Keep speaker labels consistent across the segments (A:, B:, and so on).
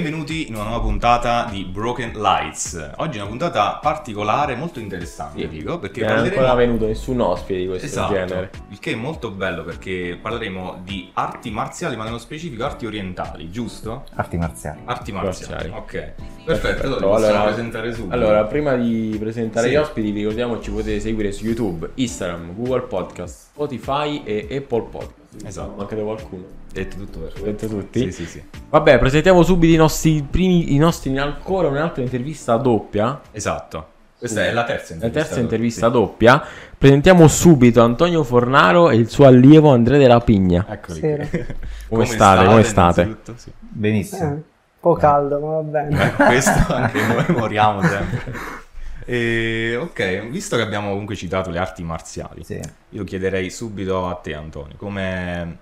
A: Benvenuti in una nuova puntata di Broken Lights. Oggi è una puntata particolare, molto interessante,
B: Sì.
A: dico, perché
B: Non è
A: parleremo...
B: ancora venuto nessun ospite di questo
A: Esatto,
B: genere.
A: il che è molto bello perché parleremo di arti marziali, ma nello specifico arti orientali, giusto?
C: Arti marziali.
A: Arti marziali,
B: Marziali.
A: ok. Perfetto, allora li possiamo presentare subito.
B: allora, prima di presentare
A: Sì.
B: gli ospiti, vi ricordiamo che ci potete seguire su YouTube, Instagram, Google Podcast, Spotify e Apple Podcast.
A: Esatto.
B: Mancate qualcuno?
A: Detto tutto perfetto.
B: Detto tutti?
A: Sì, sì, sì.
B: Vabbè, presentiamo subito i nostri primi, i nostri ancora un'altra intervista doppia.
A: Esatto. Questa è la terza
B: La
A: intervista.
B: terza intervista doppia. Presentiamo subito Antonio Fornaro e il suo allievo Andrea della Pigna.
A: Eccoli.
D: Buonasera.
B: Come state? Come state?
A: Sì.
D: Eh,
C: Benissimo.
D: un po' caldo, ma va bene.
A: Eh, questo anche noi moriamo sempre. E, ok, visto che abbiamo comunque citato le arti marziali,
C: Sì.
A: io chiederei subito a te, Antonio, come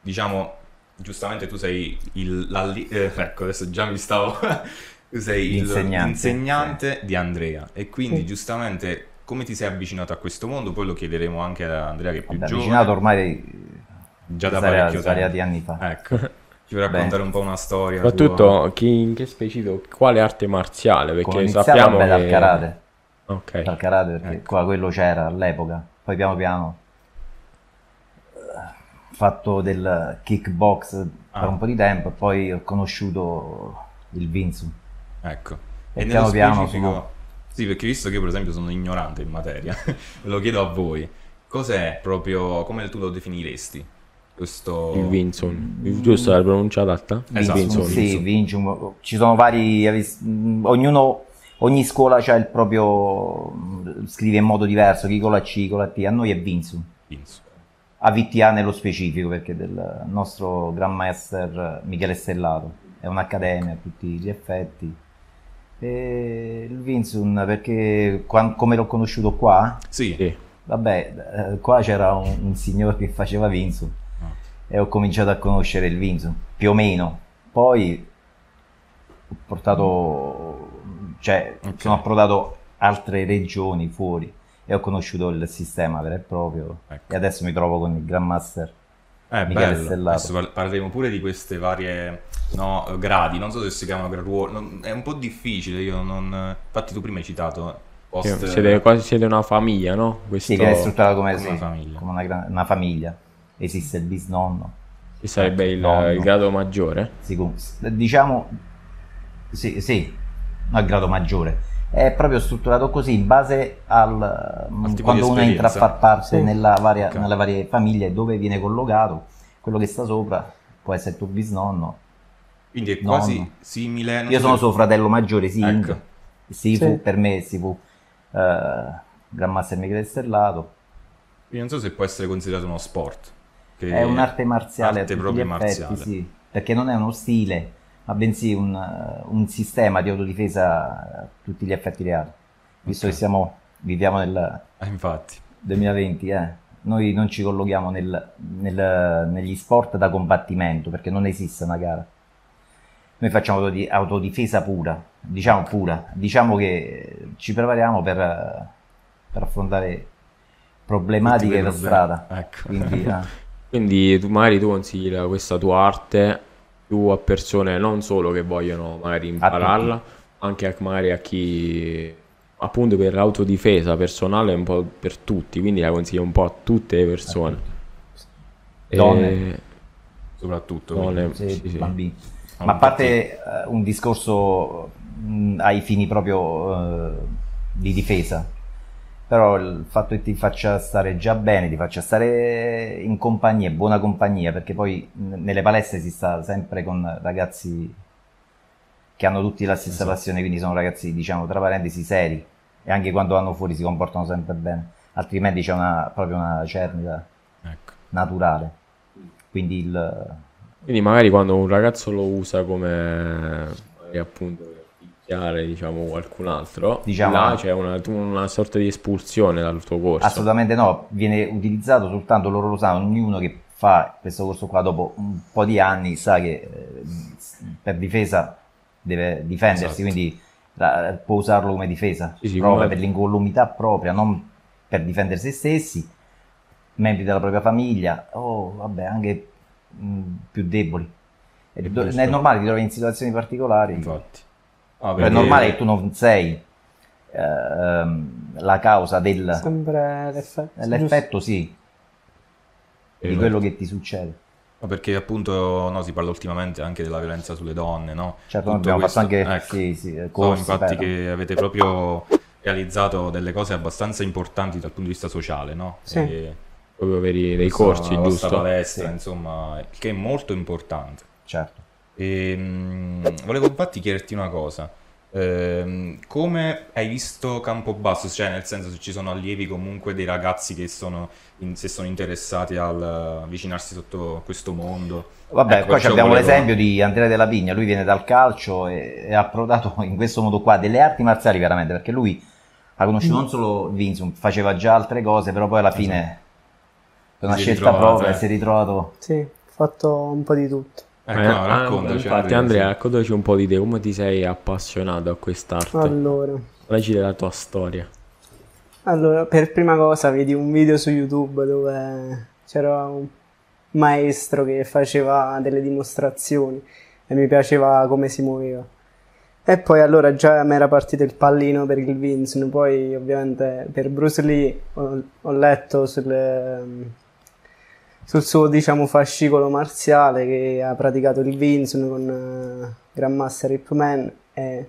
A: diciamo, giustamente tu sei il l'alli- eh, ecco, adesso già mi stavo tu sei il-
C: L'insegnante.
A: l'insegnante di Andrea e quindi
D: Sì.
A: giustamente come ti sei avvicinato a questo mondo? Poi lo chiederemo anche ad Andrea che è più
C: Vabbè,
A: giovane,
C: avvicinato ormai
A: già da parecchio tempo.
C: anni fa.
A: Ecco. Ci vuoi raccontare un po' una storia?
B: Soprattutto chi, in che specifico, quale arte marziale? Perché sappiamo
C: vabbè,
B: che...
C: dal karate,
B: Ok.
C: dal karate perché
A: Ecco.
C: qua quello c'era all'epoca. Poi piano piano fatto del kickbox
A: Ah.
C: per un po' di tempo e poi ho conosciuto il Vinsu.
A: Ecco.
C: E
A: nello
C: piano piano sono-
A: Sì, perché visto che io per esempio sono ignorante in materia, ve lo chiedo a voi. Cos'è proprio, come tu lo definiresti? Questo...
B: Il Vinson. Giusto la pronuncia adatta?
A: Esatto.
B: Vinson.
C: sì.
A: Vinsu.
C: Ci sono vari, ognuno, ogni scuola ha il proprio, scrive in modo diverso, chi con la C, con la T, a noi è Vinsu.
A: Vinsu.
C: A VTA nello specifico perché del nostro Grand Master Michele Stellato. È un'accademia a tutti gli effetti. E il Vinsun perché quan- come l'ho conosciuto qua?
A: Sì.
C: Vabbè eh, qua c'era un, un signore che faceva Vinsun.
A: Ah.
C: e ho cominciato a conoscere il Vinsun più o meno. Poi ho portato cioè
A: Ok.
C: sono approdato altre regioni fuori e ho conosciuto il sistema vero e proprio
A: Ecco.
C: e adesso mi trovo con il Grandmaster
A: Eh,
C: Michele
A: bello.
C: Stellato.
A: Adesso par- parleremo pure di queste varie no, gradi. Non so se si chiamano graduoli. non- È un po' difficile. Io non... Infatti, tu prima hai citato post.
B: Siete quasi siete una famiglia, no? Questo
C: Sì, che è strutturata come,
A: Come
C: sì,
A: una famiglia.
C: come una, una famiglia. Esiste il bisnonno.
B: che sarebbe il,
C: Nonno.
B: il grado maggiore.
C: Sicur- diciamo, sì, sì, al grado maggiore. È proprio strutturato così in base al mm,
A: tipo
C: quando uno entra a far parte
D: Sì.
C: nella varia-
A: Ok.
C: nelle varie famiglie dove viene collocato, quello che sta sopra può essere tuo bisnonno.
A: Quindi è
C: Nonno.
A: quasi simile. non
C: Io
A: so
C: sono suo fratello maggiore, sì.
A: Ecco.
C: Sifu,
D: Sì.
C: per me Sifu, eh, Grandmaster Michele Stellato.
A: Quindi non so se può essere considerato uno sport. che-
C: È un'arte marziale
A: arte proprio
C: gli effetti,
A: marziale.
C: sì, perché non è uno stile, ma bensì un, eh, un sistema di autodifesa a tutti gli effetti reali. Visto
A: Ok.
C: che siamo, viviamo nel
A: Ah, infatti.
C: 2020, eh, noi non ci collochiamo nel- nel- negli sport da combattimento, perché non esiste una gara. Noi facciamo autodi- autodifesa pura, diciamo pura, diciamo che ci prepariamo per, eh, per affrontare problematiche per strada.
A: Ecco.
C: Quindi, eh,
B: Quindi tu, magari tu consigli questa tua arte più a persone non solo che vogliono magari impararla, anche a, magari a chi appunto per l'autodifesa personale un po' per tutti, quindi la consiglio un po' a tutte le persone. E-
C: Donne.
A: Soprattutto.
B: donne,
C: sì,
B: sì, sì.
C: bambini.
A: Ah,
C: Ma a parte eh, un discorso mh, ai fini proprio eh, di difesa, però il fatto che ti faccia stare già bene, ti faccia stare in compagnia, buona compagnia, perché poi nelle palestre si sta sempre con ragazzi che hanno tutti la stessa
A: Esatto.
C: passione, quindi sono ragazzi, diciamo, tra parentesi, seri, e anche quando vanno fuori si comportano sempre bene, altrimenti c'è una, proprio una cernita
A: Ecco.
C: naturale. Quindi il,
B: Quindi magari quando un ragazzo lo usa come magari appunto picchiare diciamo qualcun altro,
C: Diciamo-
B: là c'è una, una sorta di espulsione dal tuo corso.
C: Assolutamente no, viene utilizzato soltanto, loro lo sanno, ognuno che fa questo corso qua dopo un po' di anni sa che eh, per difesa deve difendersi,
A: Esatto.
C: quindi la- può usarlo come difesa,
B: Sì, sì,
C: proprio
B: come-
C: per l'incolumità propria, non per difendere se stessi, membri della propria famiglia o vabbè anche mh, più deboli. È,
A: è
C: normale, ti trovi in situazioni particolari.
A: Infatti. Ah,
C: È
A: perché-
C: normale che tu non sei ehm, la causa del,
D: Sempre l'effetto.
C: dell'effetto, sì, di quello che ti succede.
A: No, perché appunto no, si parla ultimamente anche della violenza sulle donne, no?
C: Certo,
A: Tutto
C: abbiamo fatto
A: questo-
C: anche
A: ecco.
C: sì, sì,
A: So
C: corsi
A: infatti
C: per-
A: che avete proprio realizzato delle cose abbastanza importanti dal punto di vista sociale, no?
D: Sì.
A: E
B: Proprio per i- dei corsi, giusto?
A: palestra,
C: Sì.
A: insomma, che è molto importante.
C: certo.
A: E, mh, volevo infatti chiederti una cosa. Ehm, come hai visto Campobasso? Cioè, nel senso, se ci sono allievi comunque dei ragazzi che sono, in- se sono interessati al avvicinarsi sotto questo mondo.
C: Vabbè,
A: Ecco,
C: qua
A: perciò
C: abbiamo
A: volevo-
C: l'esempio di Andrea Della Vigna, lui viene dal calcio e è approdato in questo modo qua, delle arti marziali veramente, perché lui ha conosciuto
A: Mm.
C: non solo Vincent, faceva già altre cose, però poi alla fine, per una
A: Esatto. Si è
C: scelta
A: ritrovato,
C: propria,
A: eh.
C: si è ritrovato...
D: Sì, ho fatto un po' di tutto.
A: Ecco,
B: Eh,
A: no, raccontaci.
B: infatti Andrea, raccontaci un po' di te, come ti sei appassionato a quest'arte?
D: Allora,
B: Parlaci della tua storia.
D: allora, per prima cosa vedi un video su YouTube dove c'era un maestro che faceva delle dimostrazioni e mi piaceva come si muoveva. E poi allora già mi era partito il pallino per il Vincent, poi ovviamente per Bruce Lee ho, ho letto sulle- sul suo diciamo fascicolo marziale che ha praticato il Vincent con eh, Grandmaster Ip Man e,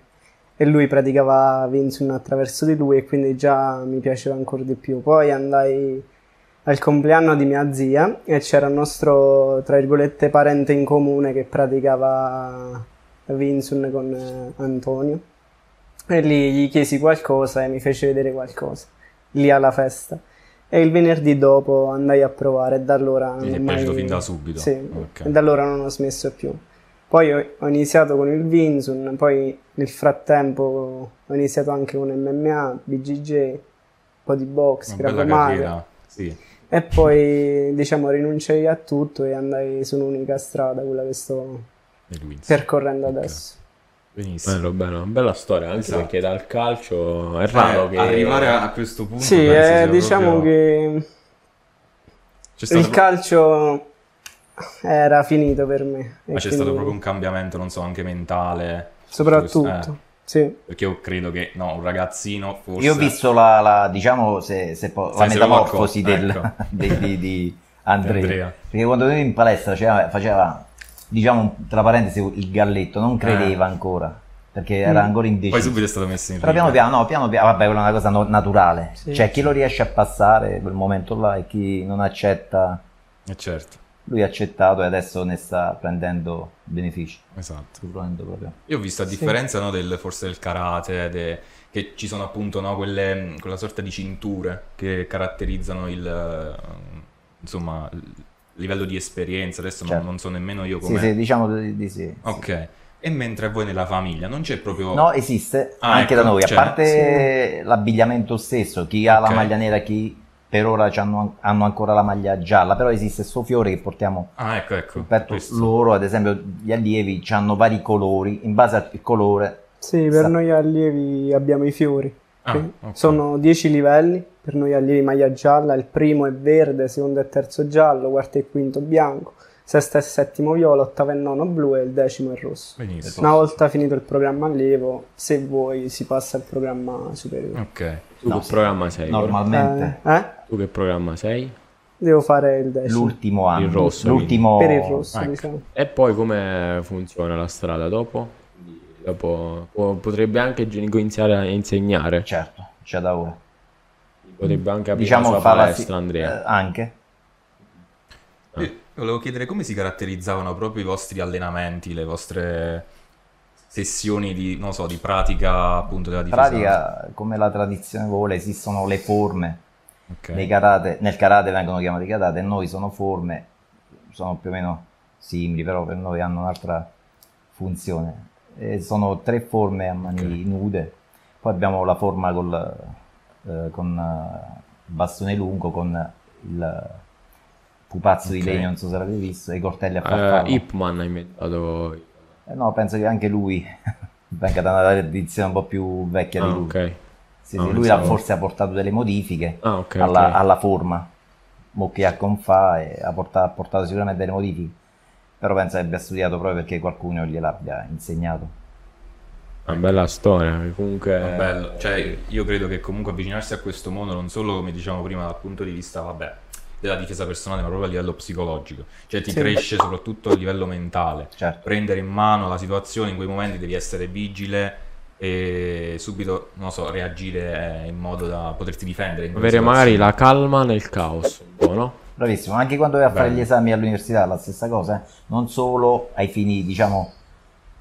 D: e lui praticava Vincent attraverso di lui e quindi già mi piaceva ancora di più. Poi andai al compleanno di mia zia e c'era il nostro, tra virgolette, parente in comune che praticava Vincent con eh, Antonio. E lì gli chiesi qualcosa e mi fece vedere qualcosa, lì alla festa. E il venerdì dopo andai a provare e da allora non
A: Ti è
D: ho mai-
A: piaciuto fin da subito?
D: Sì,
A: Ok.
D: e da allora non ho smesso più. Poi ho, iniziato con il Vinsun, poi nel frattempo ho iniziato anche con MMA, BGG, un po' di box,
A: carriera. Sì.
D: E poi diciamo rinunciai a tutto e andai su un'unica strada, quella che sto percorrendo adesso.
A: Benissimo.
B: Bello, bello, bella storia, anche
A: Esatto.
B: perché dal calcio è raro
A: Eh,
B: che...
A: Arrivare a, questo punto
D: Sì, eh, diciamo
A: proprio-
D: che
A: C'è stato,
D: il calcio era finito per me.
A: ma c'è
D: quindi-
A: stato proprio un cambiamento, non so, anche mentale.
D: Soprattutto,
A: Eh,
D: sì.
A: perché io credo che no, un ragazzino forse...
C: Io ho visto la, la, diciamo, se, se po- la metamorfosi del,
A: ecco.
C: di, di- di Andrea.
A: Andrea.
C: Perché quando lui in palestra faceva, diciamo, tra parentesi, il galletto, non credeva ancora, perché era
D: Mm.
C: ancora
A: Poi
C: indeciso.
A: subito è stato messo in
C: Però piano piano, no, piano piano, vabbè, quella è una cosa no- naturale.
D: Sì.
C: Cioè, chi lo riesce a passare quel momento là e chi non accetta,
A: Eh, certo,
C: lui ha accettato e adesso ne sta prendendo benefici.
A: esatto.
C: Sicuramente proprio.
A: Io ho visto a
D: Sì.
A: differenza no, del, forse del karate, de- che ci sono appunto no, quelle, quella sorta di cinture che caratterizzano il, eh, insomma, il livello di esperienza. Adesso non-
C: Certo.
A: non, so nemmeno io
C: Sì,
A: come...
C: sì, diciamo di, di sì.
A: Ok. E mentre voi nella famiglia non c'è proprio...
C: No, esiste
A: Ah,
C: anche
A: ecco,
C: da noi, a
A: c'è.
C: parte l'abbigliamento stesso, chi ha
A: Ok.
C: la maglia nera, chi per ora c'hanno- hanno ancora la maglia gialla, però esiste questo fiore che portiamo
A: Ah, ecco, ecco.
C: loro, ad esempio gli allievi hanno vari colori, in base al colore
D: Sì, per
C: Sa-
D: noi allievi abbiamo i fiori.
A: Ah,
D: Sì.
A: ok.
D: Sono 10 livelli, per noi allievi maglia gialla, il primo è verde, secondo e terzo giallo, quarto e quinto bianco, sesto e settimo viola, ottavo e nono blu e il decimo è rosso.
A: Benissimo.
D: Una volta finito il programma allievo, se vuoi si passa al programma superiore.
A: Ok.
B: Tu
C: No,
B: che programma sei?
C: normalmente.
D: Eh, eh?
B: Tu che programma sei?
D: Devo fare il decimo.
C: L'ultimo anno,
B: Il rosso,
C: l'ultimo
D: Per il rosso,
A: ecco.
D: diciamo.
B: E poi come funziona la strada dopo? Dopo po- potrebbe anche Genico iniziare a insegnare,
C: Certo, c'è da ora.
B: potrebbe anche aprire
C: Diciamo
B: la sua palestra,
C: si-
B: Andrea.
C: eh, anche.
A: Io volevo chiedere come si caratterizzavano proprio i vostri allenamenti, le vostre sessioni di, non so, di pratica appunto della
C: In
A: difesa.
C: pratica, come la tradizione vuole, esistono le forme
A: Ok.
C: Nei karate- nel karate vengono chiamati karate, noi sono forme, sono più o meno simili, però per noi hanno un'altra funzione. E sono tre forme a mani
A: Ok.
C: nude, poi abbiamo la forma col, eh, con eh, bastone lungo, con il pupazzo di
A: Ok.
C: legno, non so se l'avete visto, e i coltelli a
B: Eh,
C: farfalla.
B: Ipman ha inventato...
C: Eh, no, penso che anche lui venga da una tradizione un po' più vecchia
B: Ah,
C: di lui.
B: ok.
C: Sì,
B: No,
C: sì, lui
B: pensavo-
C: ha forse ha portato delle modifiche
B: Ah, ok,
C: alla, alla forma mo che ha confa e ha portato, ha portato sicuramente delle modifiche però penso che abbia studiato proprio perché qualcuno gliel'abbia insegnato.
B: Una bella storia, comunque...
A: Bello. Cioè, io credo che comunque avvicinarsi a questo mondo non solo, come dicevamo prima, dal punto di vista, vabbè, della difesa personale, ma proprio a livello psicologico. Cioè, ti
D: Sì.
A: cresce soprattutto a livello mentale.
C: Certo.
A: Prendere in mano la situazione, in quei momenti devi essere vigile e subito, non so, reagire in modo da poterti difendere.
B: Avere magari la calma nel caos, un po', no?
C: Bravissimo, anche quando vai a fare
A: Bello.
C: gli esami all'università la stessa cosa, eh? non solo ai fini, diciamo,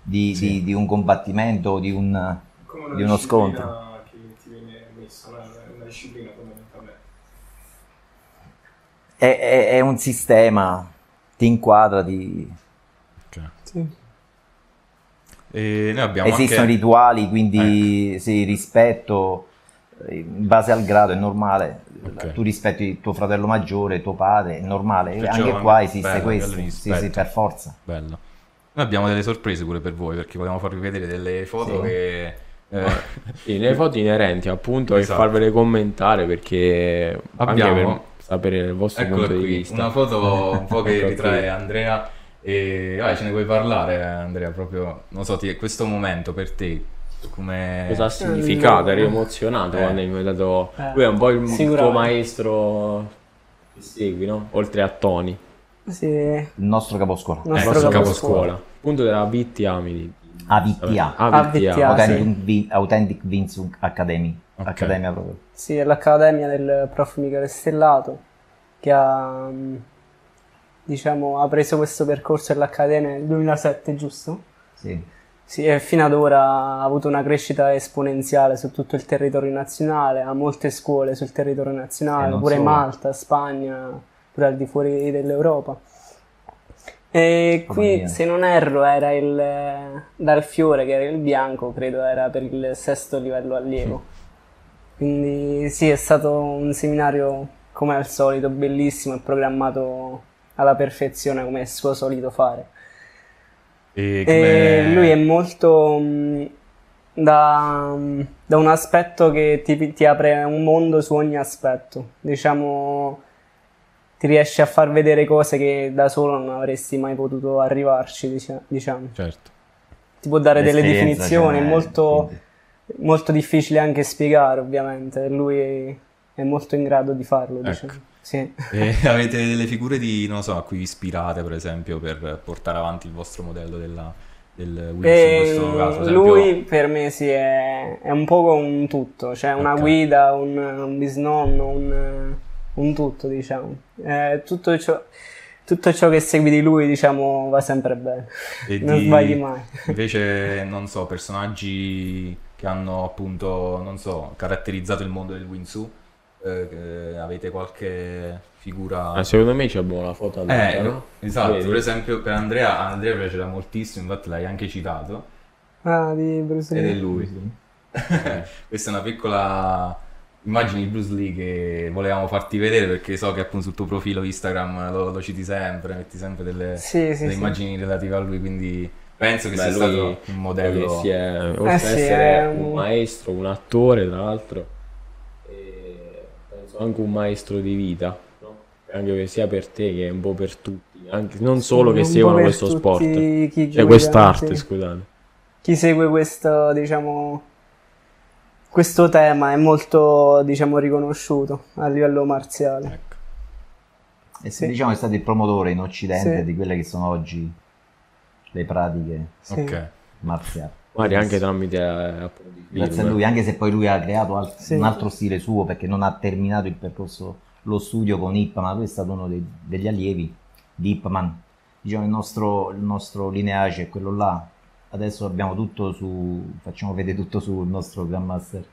C: di,
A: Sì.
C: di- di un combattimento o di un...
E: Come una
C: di uno
E: disciplina
C: scontro.
E: che ti viene messa? È una disciplina fondamentalmente.
C: È, è- è un sistema, ti inquadra, ti...
A: Ok.
D: Sì.
A: E noi abbiamo
C: esistono
A: anche...
C: rituali, quindi sì, rispetto in base al grado è normale.
A: Ok.
C: Tu rispetti tuo fratello maggiore, tuo padre, è normale. E
A: Perciò
C: anche qua
A: bello,
C: esiste
A: bello
C: questo.
A: di
C: Sì, sì, per forza.
A: Bello. Noi abbiamo delle sorprese pure per voi, perché volevamo farvi vedere delle foto
C: Sì.
A: che... eh,
B: Sì, le foto inerenti appunto
A: Esatto.
B: e farvele commentare perché
A: Abbiamo-
B: per sapere il vostro
A: Eccola
B: punto di
A: qui,
B: vista.
A: una foto un po' che
B: Ecco
A: ritrae. Andrea e vai, ce ne vuoi parlare Andrea proprio, non so, ti- questo momento per te come...
B: Cosa ha significato? Eri
D: Eh.
B: emozionato
A: Eh.
B: quando mi hai dato...
D: Eh,
B: Lui è un po' il tuo maestro che segui, no? Oltre a Tony, il
D: Sì,
C: Il nostro caposcuola.
D: il nostro
A: nostro
D: caposcuola.
B: caposcuola. Appunto della Vitti Amidi.
C: AVTA.
B: AVTA.
C: Authentic, Authentic Vinsung Academy.
A: Ok.
C: Accademia proprio.
D: Sì, è l'accademia del prof Michele Stellato che ha, mm, diciamo, ha preso questo percorso dell'accademia nel 2007, giusto?
C: Sì.
D: Sì, e fino ad ora ha avuto una crescita esponenziale su tutto il territorio nazionale, ha molte scuole sul territorio nazionale, pure
C: solo.
D: Malta, Spagna, pure al di fuori dell'Europa. E
C: Come
D: qui, se non erro, era il dal fiore che era il bianco, credo era per il sesto livello allievo. Quindi sì, è stato un seminario come al solito, bellissimo e programmato alla perfezione come è suo solito fare.
A: E
D: E lui è molto mh, da, da un aspetto che ti, ti apre un mondo su ogni aspetto. Diciamo, ti riesce a far vedere cose che da solo non avresti mai potuto arrivarci, dicia- diciamo.
A: Certo.
D: Ti può dare delle definizioni, è molto, molto difficile anche spiegare, ovviamente. Lui è molto in grado di farlo, diciamo. Sì.
A: E avete delle figure di, non so, a cui vi ispirate per esempio per portare avanti il vostro modello della, del Wilson in
D: E
A: questo caso? Per esempio-
D: lui per me sì, è, è un po' un tutto, cioè una
A: Ok.
D: guida, un, un bisnonno, un, un tutto, diciamo. Eh, tutto, ciò, tutto ciò che segui di lui, diciamo, va sempre bene.
A: E
D: non
A: di-
D: sbagli mai.
A: Invece, non so, personaggi che hanno appunto, non so, caratterizzato il mondo del Winsu, eh, che avete qualche figura...
B: Ah, secondo me abbiamo la foto
A: Eh,
B: adatta, no?
A: esatto,
B: Vedi?
A: per esempio per Andrea, Andrea piacerà moltissimo, infatti l'hai anche citato,
D: Ah, di Bruce
A: ed è
D: Lee.
A: lui. Questa è una piccola immagine di Bruce Lee che volevamo farti vedere perché so che appunto sul tuo profilo Instagram lo, lo citi sempre, metti sempre delle,
D: Sì, sì,
A: delle
D: sì.
A: immagini relative a lui, quindi penso che
B: Beh,
A: sia
B: lui-
A: stato un
B: Che
A: modello...
B: si è, oltre a
D: sì,
B: essere un- maestro, un attore tra l'altro, penso anche un maestro di vita, no? Anche che sia per te che un po' per tutti, anche, non solo che seguono questo
D: tutti
B: sport,
D: chi
B: cioè
D: gioca,
B: quest'arte,
D: sì.
B: scusate.
D: chi segue questo, diciamo, questo tema è molto, diciamo, riconosciuto a livello marziale.
A: Ecco.
C: E
D: Sì.
C: diciamo è stato il promotore in Occidente
D: Sì.
C: di quelle che sono oggi le pratiche
D: Sì.
C: Marziali.
B: Magari anche tramite eh, appunto.
C: Grazie a lui, anche se poi lui ha creato al-
D: Sì.
C: un altro stile suo perché non ha terminato il percorso, lo studio con Ip Man, lui è stato uno dei- degli allievi di Ip Man. Diciamo il nostro, il nostro lineage è quello là. Adesso abbiamo tutto su, facciamo vedere tutto sul nostro Grandmaster.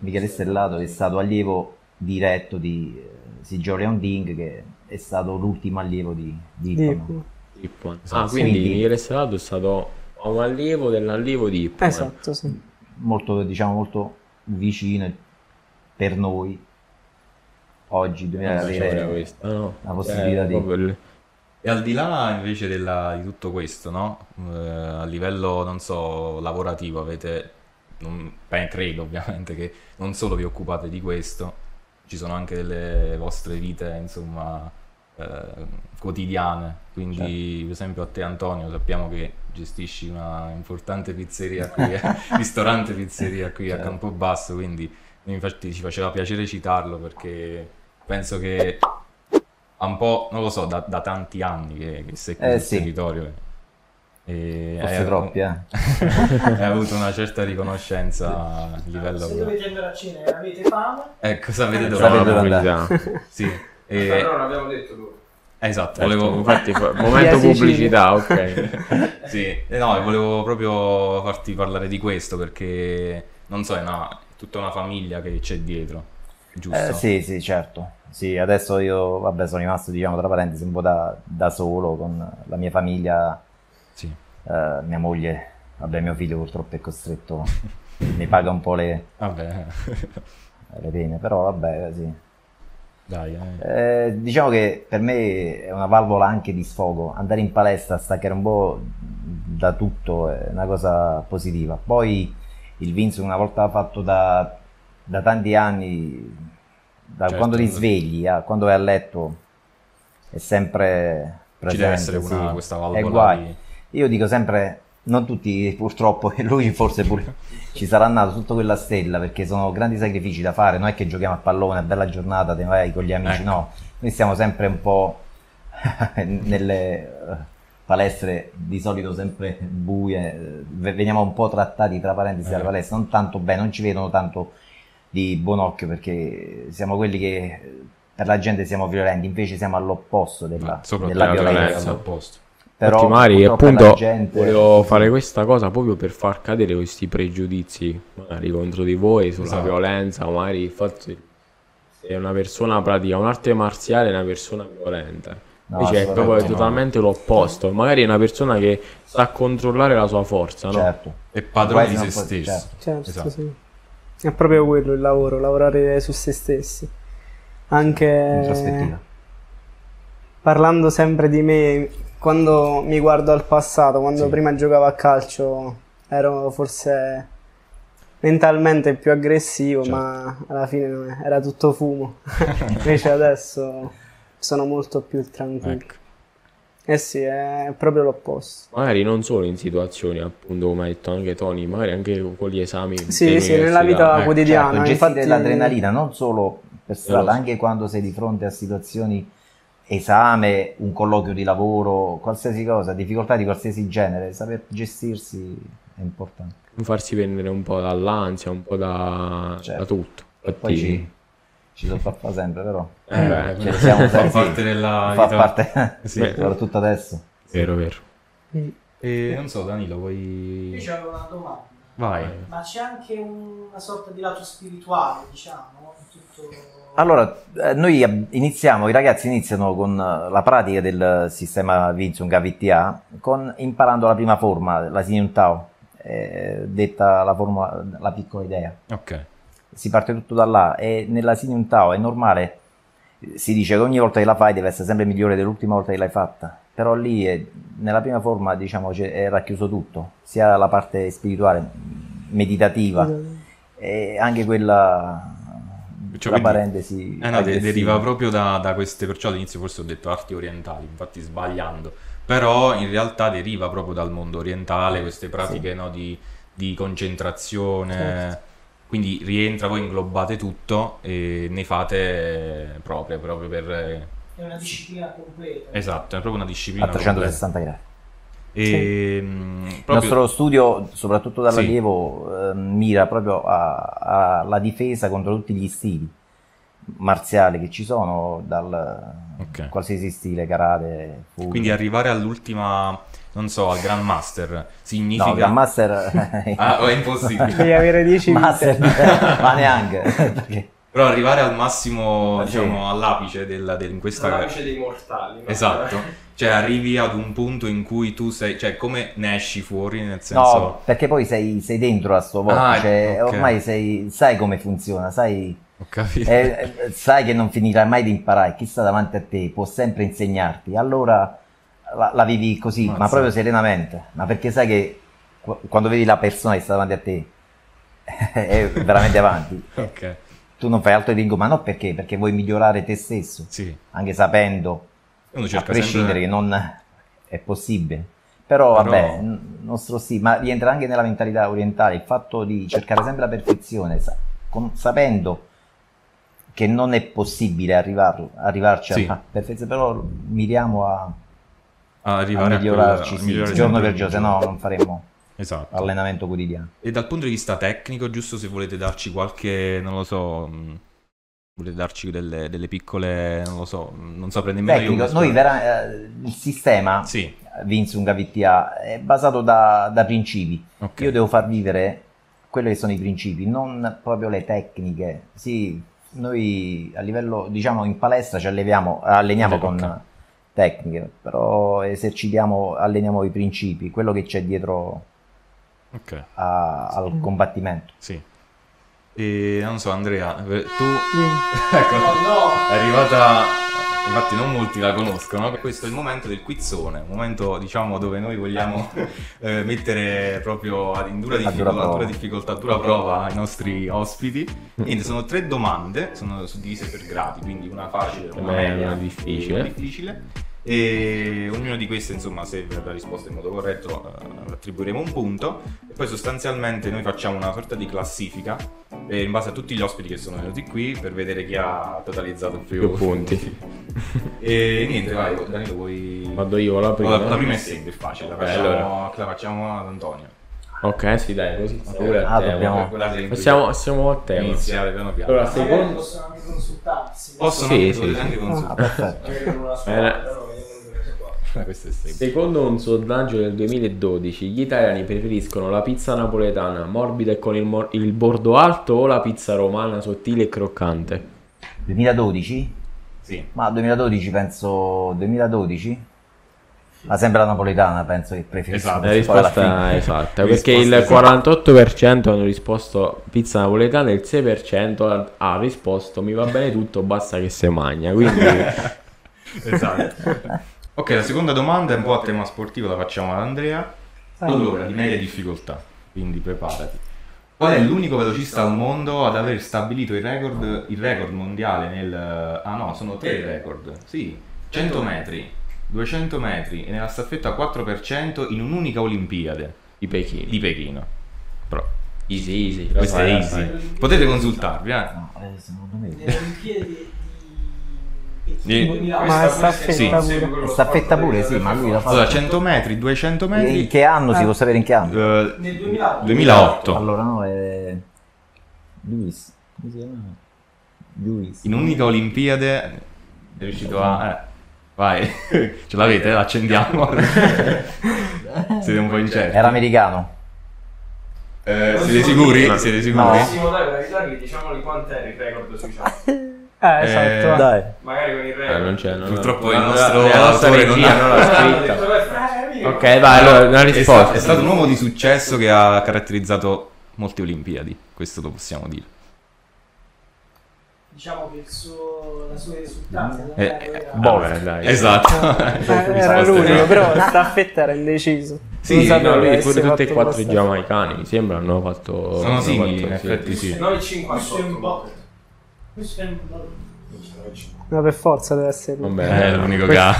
C: Michele Stellato è stato allievo diretto di eh, Sigio Ding che è stato l'ultimo allievo di, di Ip
D: Di-
C: Man.
B: Ipman.
A: Esatto.
B: Ah, quindi
C: Quindi-
B: Michele Stellato è stato un allievo dell'allievo di Ipman.
D: Esatto, sì.
C: molto, diciamo, molto vicino per noi oggi dobbiamo
B: sapevo
C: avere
B: questa, no?
C: la possibilità
B: Eh,
C: di-
A: E al di là invece della- di tutto questo, no? Eh, a livello, non so, lavorativo avete, non, beh, credo ovviamente che non solo vi occupate di questo, ci sono anche delle vostre vite, insomma, eh, quotidiane. Quindi,
C: Certo.
A: per esempio, a te, Antonio, sappiamo che gestisci una importante pizzeria qui, eh, ristorante pizzeria qui a
C: Certo.
A: Campobasso. Quindi, infatti, ci faceva piacere citarlo perché penso che ha un po', non lo so, da, da tanti anni che, che sei qui
C: Eh,
A: sul
C: sì.
A: territorio. E
C: Forse
A: hai-
C: troppi, eh.
A: hai avuto una certa riconoscenza a livello.
E: Se dovete andare a cena e avete fame,
A: Ecco, sapete dove
C: Sapete
A: andare.
C: dove andare.
A: Sì. E-
E: però non abbiamo detto dove.
A: esatto,
B: Certo,
A: volevo,
B: infatti, fa-
D: Via
B: momento pubblicità, ok.
A: sì, eh, no, volevo proprio farti parlare di questo perché non so, è una, è tutta una famiglia che c'è dietro, giusto?
C: Eh, sì, sì, certo. Sì, adesso io, vabbè, sono rimasto, diciamo, tra parentesi, un po' da, da solo con la mia famiglia,
A: Sì.
C: eh, mia moglie, vabbè, mio figlio purtroppo è costretto, mi paga un po' le,
A: Vabbè,
C: le pene, però vabbè, sì.
A: Dai, eh.
C: Eh, diciamo che per me è una valvola anche di sfogo. Andare in palestra, staccare un po' da tutto è una cosa positiva. Poi il Vince una volta fatto da, da tanti anni, da
A: Certo.
C: quando ti svegli a quando vai a letto, è sempre
A: Ci
C: presente.
A: deve essere una,
C: sì.
A: questa valvola di...
C: Io dico sempre, non tutti purtroppo, e lui forse pure ci sarà nato sotto quella stella perché sono grandi sacrifici da fare, non è che giochiamo a pallone, bella giornata, te vai con gli amici,
A: Ecco.
C: no, noi stiamo sempre un po' nelle eh, palestre di solito sempre buie, eh, ve- veniamo un po' trattati tra parentesi dalle
A: Eh.
C: palestre, non tanto bene, non ci vedono tanto di buon occhio perché siamo quelli che per la gente siamo violenti, invece siamo all'opposto della della violenza.
B: violenza.
A: all'opposto.
C: Però
B: Infatti, appunto,
C: gente-
B: volevo fare questa cosa proprio per far cadere questi pregiudizi, magari contro di voi, sulla
A: Esatto.
B: violenza, magari il fatto che se una persona pratica un'arte marziale è una persona violenta.
C: No,
B: Invece è proprio
C: no.
B: totalmente l'opposto. Magari è una persona che sa controllare la sua forza, no?
C: Certo.
A: È padrone di se stesso.
C: certo.
D: Certo,
A: Esatto.
D: sì. È proprio quello il lavoro, lavorare su se stessi. Anche parlando sempre di me, quando mi guardo al passato, quando
A: Sì.
D: prima giocavo a calcio, ero forse mentalmente più aggressivo,
A: Certo.
D: ma alla fine non è- era tutto fumo. Invece adesso sono molto più tranquillo.
A: Ecco.
D: Eh sì, è proprio l'opposto.
B: Magari non solo in situazioni, appunto, come ha detto anche Tony, magari anche con gli esami.
D: Sì, sì, nella vita
A: Ecco,
D: quotidiana.
C: Certo,
D: infatti-
C: l'adrenalina non solo per strada, anche quando sei di fronte a situazioni esame, un colloquio di lavoro, qualsiasi cosa, difficoltà di qualsiasi genere, saper gestirsi è importante.
B: Non farsi prendere un po' dall'ansia, un po' da,
C: Certo.
B: da tutto.
C: E
B: Infatti,
C: poi ci, ci sottofà sempre, però.
B: Eh, beh,
C: siamo
A: fa parte della
C: fa
A: vita.
C: parte,
A: Sì.
B: Beh.
C: soprattutto adesso.
B: vero, vero.
D: Mm.
A: E non so, Danilo, vuoi...
E: Io c'avevo una domanda.
A: Vai.
E: Ma c'è anche una sorta di lato spirituale, diciamo.
C: Allora, eh, noi iniziamo, i ragazzi iniziano con eh, la pratica del sistema Vinsung AVTA, con, imparando la prima forma, la Siniun Tao, eh, detta la forma, la piccola idea.
A: Ok.
C: Si parte tutto da là e nella Siniun Tao è normale, si dice che ogni volta che la fai deve essere sempre migliore dell'ultima volta che l'hai fatta, però lì è- nella prima forma diciamo è racchiuso tutto, sia la parte spirituale, meditativa, e anche quella
A: Cioè,
C: tra
A: quindi-
C: parentesi
A: Eh no, de- deriva proprio da, da queste, perciò all'inizio forse ho detto arti orientali, infatti sbagliando, però in realtà deriva proprio dal mondo orientale, queste pratiche no, di, di concentrazione,
C: Certo.
A: quindi rientra, voi inglobate tutto e ne fate proprio, proprio per...
E: È una disciplina completa.
A: Esatto, è proprio una disciplina
C: a 360 gradi.
A: E, mm,
C: Il
A: proprio-
C: nostro studio, soprattutto
A: Sì.
C: dall'allievo, eh, mira proprio alla difesa contro tutti gli stili marziali che ci sono, dal
A: Ok.
C: qualsiasi stile, karate, fuga.
A: Quindi arrivare all'ultima, non so, al Grandmaster significa...
C: No, Grandmaster...
A: Ah, è impossibile.
D: Devi avere 10 vite.
C: Master, ma neanche. perché-
A: Però arrivare al massimo,
C: Sì.
A: diciamo, all'apice del, del- in questa...
E: L'apice dei mortali. no?
A: Esatto. Cioè arrivi ad un punto in cui tu sei... Cioè come ne esci fuori, nel senso...
C: No, perché poi sei, sei dentro a sto volta,
A: Ah,
C: cioè,
A: ok.
C: ormai sei, sai come funziona, sai,
A: Ho capito.
C: eh, eh, sai che non finirai mai di imparare, chi sta davanti a te può sempre insegnarti, allora la, la vivi così, ma
A: Mazza.
C: proprio serenamente, ma perché sai che qu- quando vedi la persona che sta davanti a te è veramente avanti,
A: Ok,
C: tu non fai altro di dico, ma no perché? Perché vuoi migliorare te stesso,
A: sì.
C: anche sapendo a prescindere
A: sempre-
C: che non è possibile. Però,
A: Però-
C: vabbè, il nostro sì, ma rientra anche nella mentalità orientale il fatto di cercare sempre la perfezione, sa- con- sapendo che non è possibile arrivar- arrivarci
A: Sì.
C: alla perfezione, però miriamo a,
A: a
C: a migliorarci
A: a
C: sì, giorno per giorno, se no non faremo
A: Esatto.
C: allenamento quotidiano.
A: E dal punto di vista tecnico, giusto se volete darci qualche, non lo so, mh, volete darci delle, delle piccole, non lo so, non saprei nemmeno io
C: Tecnico,
A: come
C: noi vera- eh, il sistema
A: Sì,
C: Vince un KVTA è basato da, da principi.
A: ok.
C: Io devo far vivere quelli che sono i principi, non proprio le tecniche. Sì, noi a livello, diciamo, in palestra ci alleviamo, alleniamo con tecniche, però esercitiamo, alleniamo i principi, quello che c'è dietro
A: Ok,
C: a- al combattimento.
A: sì. E non so, Andrea, eh, tu...
D: Sì.
A: ecco,
E: Oh no!
A: è arrivata... Infatti non molti la conoscono, questo è il momento del quizzone, un momento diciamo dove noi vogliamo eh, mettere proprio ad- in dura difficoltà, dura difficoltà, dura prova i nostri ospiti. Niente, sono tre domande, sono suddivise per gradi, quindi una facile, una
B: me
A: media,
B: una difficile.
A: una difficile. E ognuna di queste, insomma, se verrà risposta in modo corretto, eh, attribuiremo un punto. E poi sostanzialmente noi facciamo una sorta di classifica eh, in base a tutti gli ospiti che sono venuti qui per vedere chi ha totalizzato più,
B: Più punti.
A: E niente, vai, Danilo, vuoi...
B: Vado io la prima.
A: La, la prima è semplice, è facile, la facciamo,
B: allora.
A: la facciamo ad Antonio.
B: Ok, sì, dai, così. Pure a
C: Ah, dobbiamo-
B: Siamo, siamo a tema.
A: iniziare piano piano.
B: Allora, secondo...
E: possono anche consultarsi.
A: Possono
B: Sì,
A: anche,
B: sì,
A: potete
B: sì.
A: anche
C: Ah, perfetto.
B: Secondo un sondaggio del 2012, gli italiani preferiscono la pizza napoletana morbida e con il, mor- il bordo alto o la pizza romana sottile e croccante?
C: 2012?
A: Sì.
C: Ma 2012 penso 2012? Ma sempre la napoletana penso che preferisco.
A: Esatto.
B: La risposta è esatta, perché il
A: esatta.
B: 48% hanno risposto pizza napoletana e il 6% ha risposto mi va bene tutto, basta che se magna. Quindi
A: Esatto. Ok, la seconda domanda è un po' a tema sportivo, la facciamo ad Andrea. Allora, di media difficoltà, quindi preparati. Qual è l'unico velocista al mondo ad aver stabilito il record, il record mondiale nel... Ah no, sono tre record. Sì, 100 metri, 200 metri e nella staffetta 4% in un'unica Olimpiade
B: i pechini.
A: di Pechino. Però,
B: Easy, easy.
A: questo è easy. Potete consultarvi, eh.
C: No, secondo me.
E: Nelle Olimpiadi di
A: Di-
E: Pechino 2008.
D: Ma è staffetta
A: Sì.
D: pure.
C: Staffetta pure, sì, ma lui l'ha fatto.
A: Allora, 100 metri, 200
C: In
A: metri...
C: che anno si può sapere in che anno?
A: eh,
E: Nel 2008.
A: 2008.
C: Allora no, è Luis. Come si chiama? Luis.
A: in un'unica Olimpiade è riuscito a... Eh, vai, ce l'avete? L'accendiamo. Siete un po' incerti.
C: Era americano.
A: Eh, siete sicuri? Siete sicuri?
C: No.
F: Massimo, dai, aiutarvi, diciamoli quant'è il record sui chat.
D: Eh, esatto.
A: Eh,
C: Dai.
F: Magari con il
B: Eh,
F: record.
B: non c'è, non
A: Purtroppo
B: la-
A: il
B: la-
A: nostro
B: la nostra
A: autore non
B: regia
A: ha-
B: non l'ha scritta. Ok, vai, allora una
A: È
B: risposta.
A: stato, è stato un uomo di successo che ha caratterizzato molte Olimpiadi, questo lo possiamo dire.
E: Diciamo che il suo, la sua risultanza
A: Eh,
E: era
B: Vabbè, dai.
A: Esatto.
D: Eh,
A: Risposta
D: era l'unico, però staffetta era indeciso.
A: Sì,
D: Non
B: No, lui pure tutti e quattro i giamaicani, mi sembra, hanno fatto...
A: Sono simili, in effetti sì.
F: 9,58.
D: Ma per forza deve essere lui.
B: Vabbè,
A: È l'unico che ha.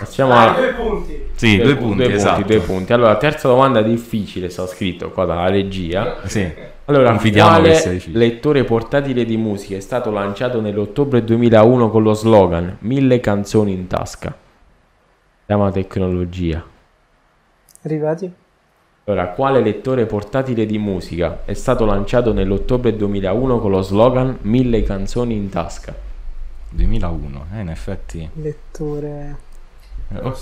B: Passiamo
E: Ah,
B: a...
E: due punti.
A: Sì, due punti,
B: due
A: esatto.
B: due punti. Allora, terza domanda difficile, sta scritto qua dalla regia.
A: Sì.
B: Allora,
A: Confidiamo che
B: quale
A: sia difficile.
B: lettore portatile di musica è stato lanciato nell'ottobre 2001 con lo slogan Mille canzoni in tasca? Chiama tecnologia.
D: Arrivati?
B: Allora, quale lettore portatile di musica è stato lanciato nell'ottobre 2001 con lo slogan Mille canzoni in tasca?
A: 2001, eh, in effetti.
D: Lettore...
A: Oh.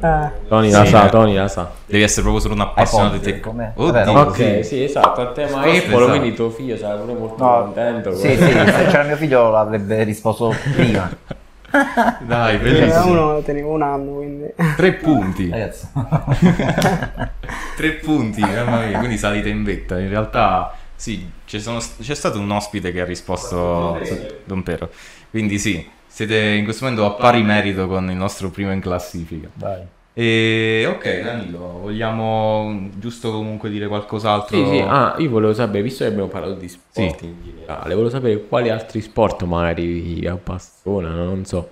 D: Eh.
B: Tony
A: Sì,
B: la sa,
A: eh.
B: Tony la sa.
A: Devi essere proprio solo un appassionato di te.
B: Ok, sì, esatto, a tema
A: Risposta
B: Apple,
A: esatta.
B: quindi tuo figlio sarà pure molto
C: No,
B: contento.
C: Sì, sì, se c'era mio figlio l'avrebbe risposto prima.
A: Dai, bellissimo.
D: uno, tenevo un anno, quindi...
A: Tre punti.
C: Ragazzi.
A: Tre punti, mamma mia, quindi salite in vetta. In realtà, sì, ci sono- c'è stato un ospite che ha risposto Don Pero. Quindi sì, siete in questo momento a pari merito con il nostro primo in classifica.
C: Dai.
A: E ok, Danilo, vogliamo giusto comunque dire qualcos'altro?
B: Sì, sì, ah, io volevo sapere, visto che abbiamo parlato di sport
A: Sì.
B: in generale, volevo sapere quali altri sport magari vi appassionano, non so.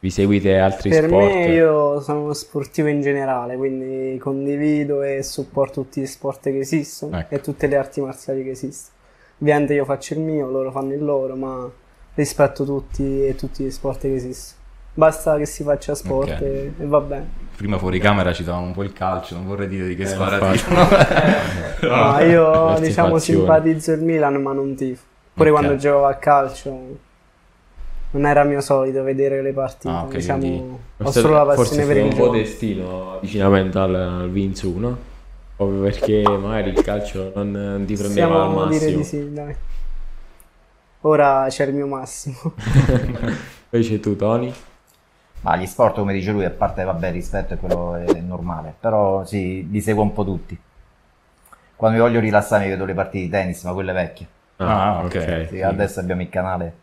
B: Vi seguite altri
D: Per
B: sport?
D: me io sono uno sportivo in generale, quindi condivido e supporto tutti gli sport che esistono
A: Ecco.
D: e tutte le arti marziali che esistono. Ovviamente io faccio il mio, loro fanno il loro, ma rispetto tutti e tutti gli sport che esistono. Basta che si faccia sport
A: Ok.
D: e, e va bene.
A: Prima fuori camera citavamo un po' il calcio, non vorrei dire di che
B: Eh,
A: squadra tifo.
D: Ma io diciamo simpatizzo il Milan, ma non tifo. Pure
A: Ok.
D: quando giocavo a calcio non era mio solito vedere le partite,
A: Ah, ok,
D: diciamo
A: quindi-
D: ho
B: Forse-
D: solo la passione per il
B: un po'
D: gioco.
B: destino avvicinamento al, al Vinzu, no? Proprio perché magari il calcio non, non ti prendeva al
D: Possiamo dire
B: massimo.
D: di sì, dai. Ora c'è il mio massimo.
B: Invece tu, Tony?
C: Ma gli sport, come dice lui, a parte vabbè, rispetto è quello è normale, però sì, li seguo un po' tutti. Quando mi voglio rilassare mi vedo le partite di tennis, ma quelle vecchie.
A: Ah, ok.
C: Sì,
B: sì.
C: Adesso abbiamo il canale,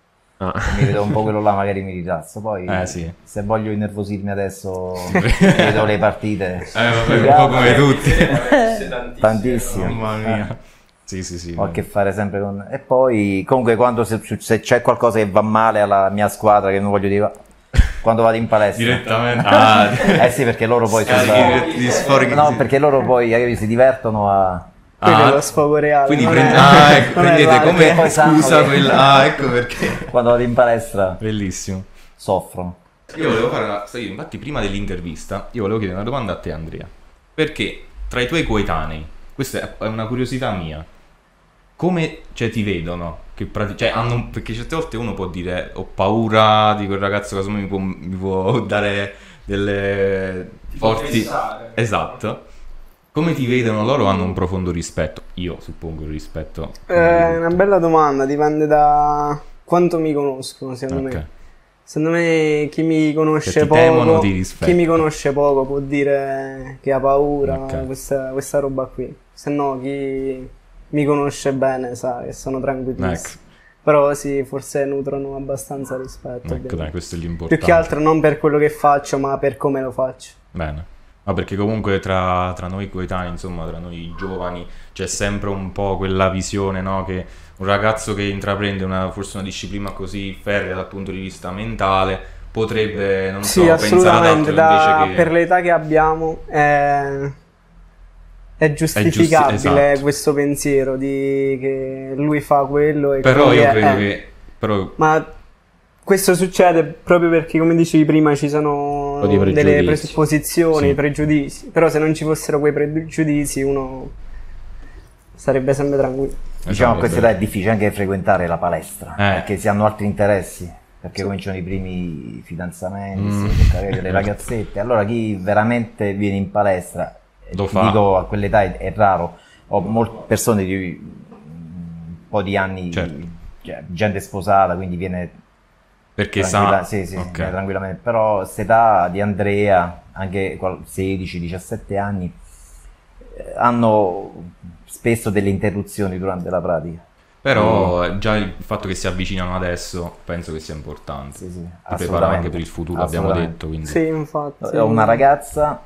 B: Ah.
C: mi vedo un po' quello là, magari mi rilasso. Poi
A: Eh, sì.
C: se voglio innervosirmi adesso, vedo le partite.
A: Eh, vabbè, un po' come tutti.
C: Tantissimo.
A: Mamma mia. Sì, sì, sì.
C: Ho a che fare sempre con... E poi, comunque, quando se, se c'è qualcosa che va male alla mia squadra, che non voglio dire... Quando vado in palestra...
A: Direttamente. Ah,
C: Eh sì, perché loro poi...
A: Scarichi
C: sono-
A: sfoghi.
C: No, perché loro poi eh, si divertono a...
D: Quello
A: Ah,
D: è lo sfogo reale.
A: Quindi
D: è-
A: ah, ecco, prendete come
C: Poi
A: scusa
C: che-
A: quella. Ah, ecco perché.
C: Quando vado in palestra
A: Bellissimo.
C: soffrono.
A: Io volevo fare una. sai, Infatti, prima dell'intervista, io volevo chiedere una domanda a te, Andrea. Perché tra i tuoi coetanei, questa è una curiosità mia, come cioè, ti vedono? Che prati- cioè, hanno, perché certe volte uno può dire ho paura di quel ragazzo che mi può, mi può dare delle
F: può
A: forti... Esatto. Come ti vedono loro hanno un profondo rispetto. Io suppongo il rispetto.
D: Eh, È una bella domanda, dipende da quanto mi conoscono, secondo
A: Ok.
D: me. Secondo me chi mi conosce
A: ti temono,
D: poco,
A: ti
D: chi mi conosce poco può dire che ha paura,
A: Ok.
D: questa, questa roba qui. Se no chi mi conosce bene sa che sono tranquillissimo.
A: Ecco.
D: Però sì, forse nutrono abbastanza rispetto.
A: Ecco, dai, questo è l'importante.
D: Più che altro non per quello che faccio, ma per come lo faccio.
A: Bene. Ma perché comunque tra, tra noi coetanei, insomma, tra noi giovani, c'è sempre un po' quella visione, no? Che un ragazzo che intraprende una, forse una disciplina così ferrea dal punto di vista mentale potrebbe, non
D: Sì,
A: so, pensare ad altro
D: da-
A: invece che...
D: Per l'età che abbiamo è, è giustificabile
A: esatto.
D: questo pensiero di che lui fa quello e
A: Però io
D: è-
A: credo
D: eh.
A: che... Però,
D: Ma questo succede proprio perché, come dicevi prima, ci sono delle
B: pregiudizi.
A: Sì.
D: presupposizioni, pregiudizi. Però se non ci fossero quei pregiudizi uno sarebbe sempre tranquillo.
C: Diciamo
A: Esatto,
C: a questa età è difficile anche frequentare la palestra,
A: Eh.
C: perché si hanno altri interessi, perché cominciano i primi fidanzamenti,
A: Mm.
C: si ragazzette. Allora chi veramente viene in palestra,
A: Lo
C: ti
A: fa.
C: dico a quell'età è, è raro, ho molte persone di un po' di anni,
A: Certo.
C: cioè, gente sposata, quindi viene
A: perché
C: tranquilla-
A: sa...
C: sì, sì,
A: Ok.
C: viene tranquillamente, però quest'età di Andrea, anche qual- 16-17 anni, eh, hanno spesso delle interruzioni durante la pratica.
A: Però già il fatto che si avvicinano adesso penso che sia importante.
C: Sì, sì,
A: Ti prepara anche per il futuro, abbiamo detto, quindi...
D: Sì, infatti.
C: Ho una ragazza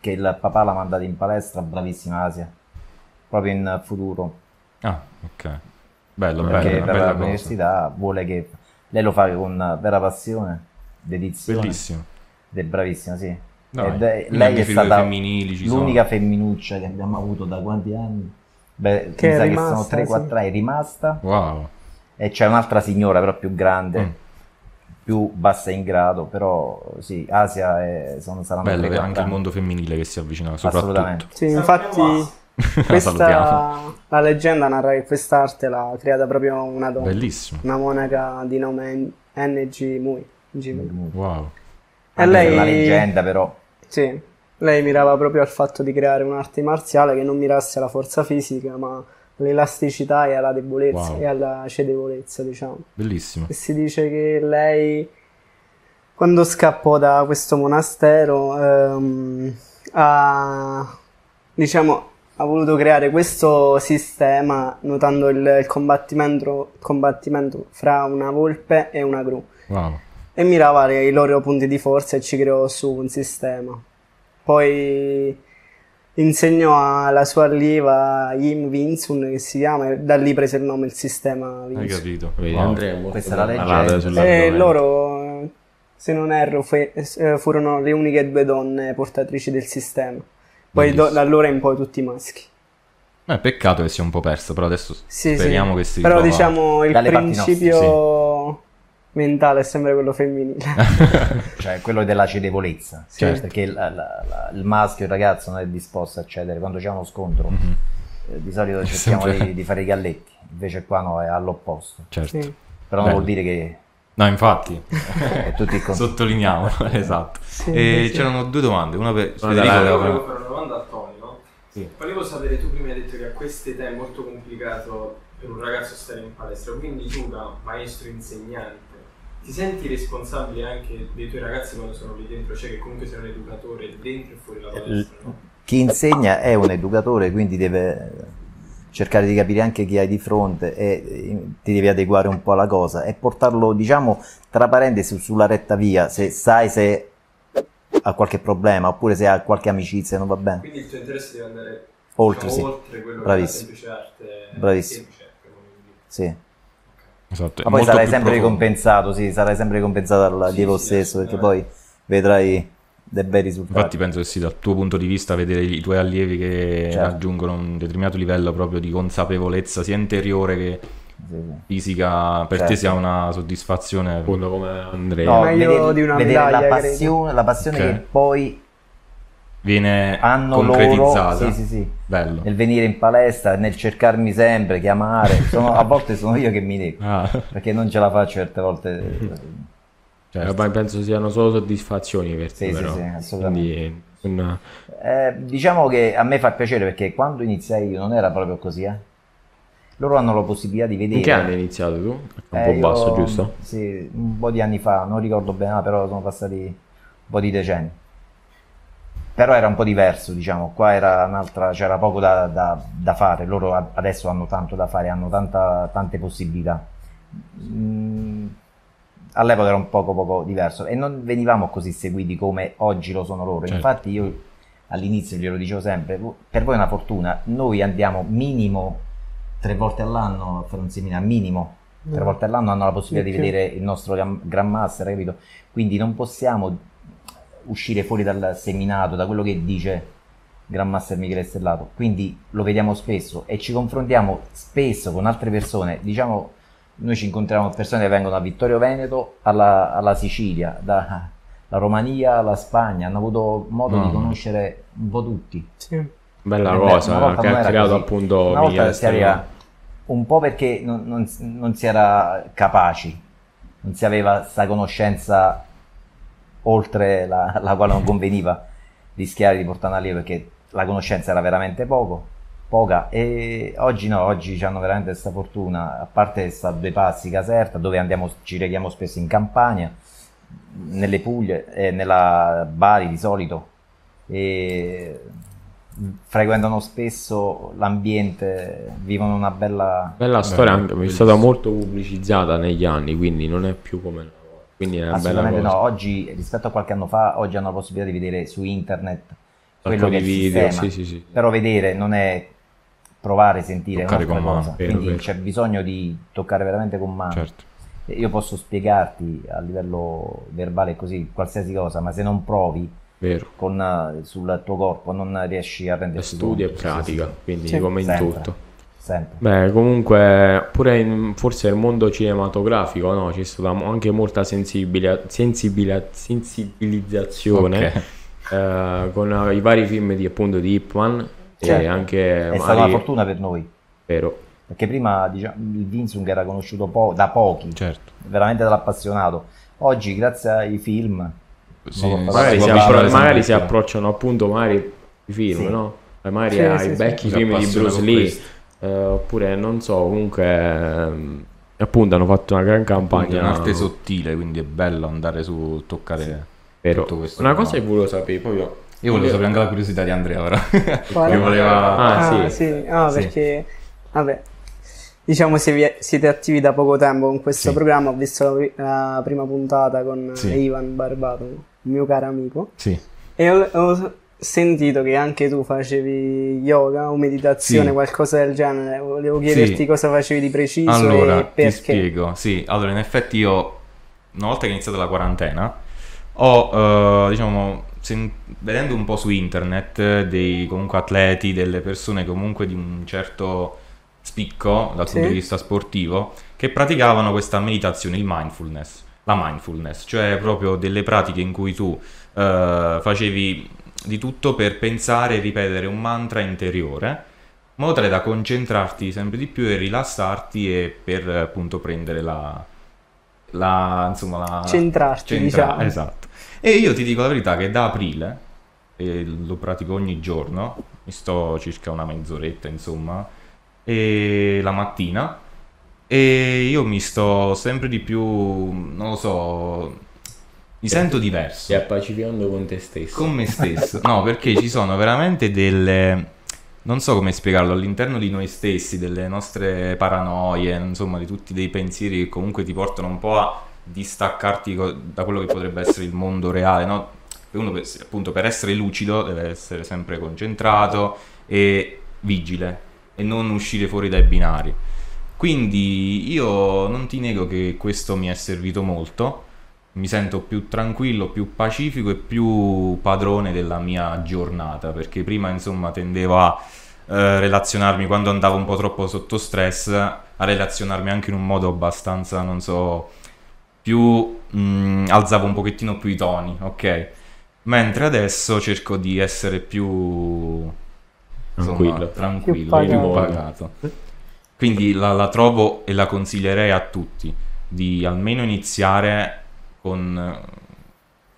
C: che il papà l'ha mandata in palestra, bravissima Asia, proprio in futuro,
A: Ah, ok. Bello,
C: perché
A: bello,
C: per
A: bella cosa.
C: l'università vuole che lei lo fa con vera passione, dedizione,
A: Bellissimo.
C: ed è bravissima, sì.
A: Dai,
C: Ed è- lei è stata
A: femminili ci
C: l'unica
A: sono.
C: femminuccia che abbiamo avuto da quanti anni? Beh,
D: Che
C: mi
D: è
C: sa
D: rimasta,
C: che sono 3-4
D: sì.
C: anni, è rimasta
A: Wow.
C: e c'è un'altra signora però più grande,
A: Mm.
C: Più bassa in grado, però sì, Asia è, sono, saranno
A: Bello,
C: 3-4
A: è anche il mondo femminile che si avvicina soprattutto.
C: Assolutamente.
D: Sì, infatti questa, la leggenda narra che quest'arte l'ha creata proprio una donna,
A: Bellissimo.
D: una monaca di nome NG Mui.
A: Wow.
D: E
C: Anche se è una
D: lei,
C: leggenda però.
D: sì, lei mirava proprio al fatto di creare un'arte marziale che non mirasse alla forza fisica, ma all'elasticità e alla debolezza
A: Wow.
D: e alla cedevolezza, diciamo.
A: Bellissimo.
D: E si dice che lei, quando scappò da questo monastero, ehm, ha, diciamo, ha voluto creare questo sistema notando il, il combattimento, combattimento fra una volpe e una gru
A: Wow.
D: e mirava i loro punti di forza e ci creò su un sistema. Poi insegnò alla sua allieva Yim Vinsun che si chiama e da lì prese il nome il sistema
A: Hai
D: Vinsun.
A: capito?
B: Vedi,
A: Wow.
B: Molto
C: Questa è la leggenda.
D: E
B: sull'argomento.
D: loro eh, se non erro, fu- eh, furono le uniche due donne portatrici del sistema. Poi do- da allora in poi tutti maschi.
A: Eh, peccato che sia un po' perso, però adesso
D: Sì,
A: speriamo
D: sì.
A: che si
D: Però
A: ritrova-
D: diciamo il
C: Dalle
D: principio mentale è sempre quello femminile.
C: Cioè quello della cedevolezza.
D: Sì.
C: Cioè, Perché la- la- la- il maschio, il ragazzo non è disposto a cedere quando c'è uno scontro.
A: Mhm,
C: eh, Di solito cerchiamo
A: sempre-
C: di, di fare i galletti, invece qua no, è all'opposto.
A: certo.
D: Sì,
C: Però non vuol dire che
A: No, infatti,
C: contrario.
A: sottolineiamo, esatto.
D: Sì,
A: E
D: sì.
A: c'erano due domande, una per
B: Una
A: Federico
F: Io
A: aveva-
F: volevo fare una domanda a Tony, no?
A: Sì.
F: Volevo sapere, tu prima hai detto che a questa età è molto complicato per un ragazzo stare in palestra, quindi tu da maestro insegnante ti senti responsabile anche dei tuoi ragazzi quando sono lì dentro, cioè che comunque sei un educatore dentro e fuori la palestra, no?
C: Chi insegna è un educatore, quindi deve cercare di capire anche chi hai di fronte e eh, ti devi adeguare un po' alla cosa e portarlo, diciamo, tra parentesi sulla retta via, se sai se ha qualche problema oppure se ha qualche amicizia non va bene.
F: Quindi il tuo interesse deve andare
C: Oltre,
F: diciamo,
C: sì.
F: oltre quello
C: Bravissimo.
F: che è la semplice arte
C: Bravissimo.
F: semplice.
C: Sì.
A: Esatto,
C: Ma poi sarai sempre
A: profondo.
C: ricompensato, sì, sarai sempre ricompensato dal
F: Sì,
C: Dio
F: sì,
C: stesso perché poi vedrai dei bei risultati.
A: Infatti penso che sì, dal tuo punto di vista vedere i tuoi allievi che
C: Certo.
A: raggiungono un determinato livello proprio di consapevolezza sia interiore che
C: Sì, sì.
A: fisica, per te
C: Certo.
A: sia una soddisfazione.
B: Appunto come Andrea.
C: No,
D: meglio
C: vedere,
D: di una
C: vedere la
D: medaglia, credo.
C: passione, la passione
A: Ok.
C: che poi
A: Viene
C: hanno
A: concretizzata.
C: loro, sì, sì, sì,
A: Bello.
C: nel venire in palestra, nel cercarmi sempre, chiamare, sono- a volte sono io che mi nego,
A: Ah,
C: perché non ce la faccio certe volte.
A: certo.
B: Ma penso siano solo soddisfazioni per te,
C: Sì, sì,
B: però.
C: sì, assolutamente.
B: Quindi, un-
C: Eh, diciamo che a me fa piacere perché quando iniziai io non era proprio così, eh. Loro hanno la possibilità di vedere.
B: In che anno hai iniziato tu? Un
C: Eh,
B: po'
C: io-
B: basso, giusto?
C: Sì, un po' di anni fa, non ricordo bene, però sono passati un po' di decenni. Però era un po' diverso, diciamo, qua era un'altra, c'era poco da, da- da fare, loro adesso hanno tanto da fare, hanno tanta- tante possibilità. Mm, all'epoca era un poco, poco diverso e non venivamo così seguiti come oggi lo sono loro.
A: Certo.
C: Infatti io all'inizio glielo dicevo sempre, "Vo- per voi è una fortuna, noi andiamo minimo tre volte all'anno a fare un seminario, minimo tre
D: Mm.
C: volte all'anno hanno la possibilità di vedere il nostro Gran- Grandmaster, capito? Quindi non possiamo uscire fuori dal seminato, da quello che dice Grandmaster Michele Stellato. Quindi lo vediamo spesso e ci confrontiamo spesso con altre persone. Diciamo, noi ci incontriamo con persone che vengono da Vittorio Veneto alla, alla Sicilia, dalla Romania alla Spagna, hanno avuto modo di
A: Mamma.
C: conoscere un po' tutti.
D: Sì.
B: Bella cosa
C: una volta
B: che ha creato
C: così.
B: appunto
C: Una volta si un po' perché non, non- non si era capaci, non si aveva questa conoscenza oltre la, la quale non conveniva rischiare di portare una lì perché la conoscenza era veramente poco, poca e oggi no, oggi hanno veramente questa fortuna, a parte sta due passi Caserta dove andiamo, ci rechiamo spesso in Campania, nelle Puglie e nella Bari di solito e frequentano spesso l'ambiente, vivono una bella...
B: Bella storia, anche, è stata molto pubblicizzata negli anni, quindi non è più come. Quindi è una bella
C: Assolutamente
B: cosa.
C: no, oggi rispetto a qualche anno fa, oggi hanno la possibilità di vedere su internet
B: Sacco
C: quello che
B: di
C: è il
B: video,
C: sistema.
B: sì, sì, sì.
C: Però vedere non è provare, sentire, è
A: Toccare
C: un'altra
A: con mano,
C: cosa.
B: vero,
C: Quindi
B: vero.
C: c'è bisogno di toccare veramente con mano.
A: Certo.
C: Io posso spiegarti a livello verbale così qualsiasi cosa, ma se non provi
B: Vero.
C: con, eh, sul tuo corpo non riesci a renderti
B: Studio e pratica, quindi come in
C: Sempre.
B: tutto.
C: Sempre.
B: Beh, comunque, pure in, forse nel mondo cinematografico, no? C'è stata anche molta sensibile- sensibile- sensibilizzazione
A: Ok.
B: eh, con eh, i vari film di appunto di Ip Man e
C: Certo.
B: anche
C: È stata una fortuna per noi,
B: vero.
C: perché prima diciamo, il Vinsung era conosciuto po- da pochi,
A: Certo.
C: veramente dall'appassionato. Oggi, grazie ai film,
A: Sì.
B: Magari, si, appro- magari si approcciano appunto magari i film,
C: Sì.
B: no? Magari
D: Sì,
B: ai vecchi film di Bruce Lee,
A: questo.
B: Eh, oppure non so, comunque ehm, appunto hanno fatto una gran campagna.
A: è un'arte sottile, quindi è bello andare su toccare
B: Vero.
A: tutto questo.
B: Una cosa che volevo sapere, proprio
A: Io volevo sapere anche la curiosità di Andrea ora.
D: Quale?
A: Voleva...
B: Ah,
D: Ah,
B: sì.
D: sì. Ah,
A: Sì.
D: perché vabbè. Diciamo se vi- siete attivi da poco tempo con questo
A: Sì.
D: programma, ho visto la, la prima puntata con
A: Sì.
D: eh, Ivan Barbato, il mio caro amico,
A: Sì.
D: e ho, ho sentito che anche tu facevi yoga o meditazione,
A: Sì.
D: qualcosa del genere. Volevo chiederti
A: Sì.
D: cosa facevi di preciso
A: Allora,
D: e
A: ti
D: perché.
A: spiego. Sì, allora in effetti io, una volta che è iniziata la quarantena, ho, eh, diciamo, sen- vedendo un po' su internet dei comunque atleti, delle persone comunque di un certo spicco dal
D: Sì.
A: punto di vista sportivo, che praticavano questa meditazione, il mindfulness, la mindfulness, cioè proprio delle pratiche in cui tu eh, facevi di tutto per pensare e ripetere un mantra interiore, in modo tale da concentrarti sempre di più e rilassarti e per eh, appunto prendere la... la insomma, la...
D: Centrarti,
A: centra-
D: diciamo.
A: Esatto. E io ti dico la verità che da aprile, e lo pratico ogni giorno, mi sto circa una mezz'oretta insomma, e la mattina, e io mi sto sempre di più, non lo so, mi sento diverso
B: Stai appacificando con te stesso.
A: con me stesso. No, perché ci sono veramente delle. Non so come spiegarlo, all'interno di noi stessi, delle nostre paranoie, insomma, di tutti dei pensieri che comunque ti portano un po' a distaccarti da quello che potrebbe essere il mondo reale, no? Uno, per- appunto, per essere lucido deve essere sempre concentrato e vigile e non uscire fuori dai binari. Quindi io non ti nego che questo mi è servito molto mi sento più tranquillo, più pacifico e più padrone della mia giornata, perché prima insomma tendevo a eh, relazionarmi quando andavo un po' troppo sotto stress, a relazionarmi anche in un modo abbastanza, non so, più mm, alzavo un pochettino più i toni, ok? Mentre adesso cerco di essere più insomma,
B: Tranquillo.
A: tranquillo,
D: Più pagato.
A: più pagato. Quindi la, la trovo e la consiglierei a tutti di almeno iniziare con,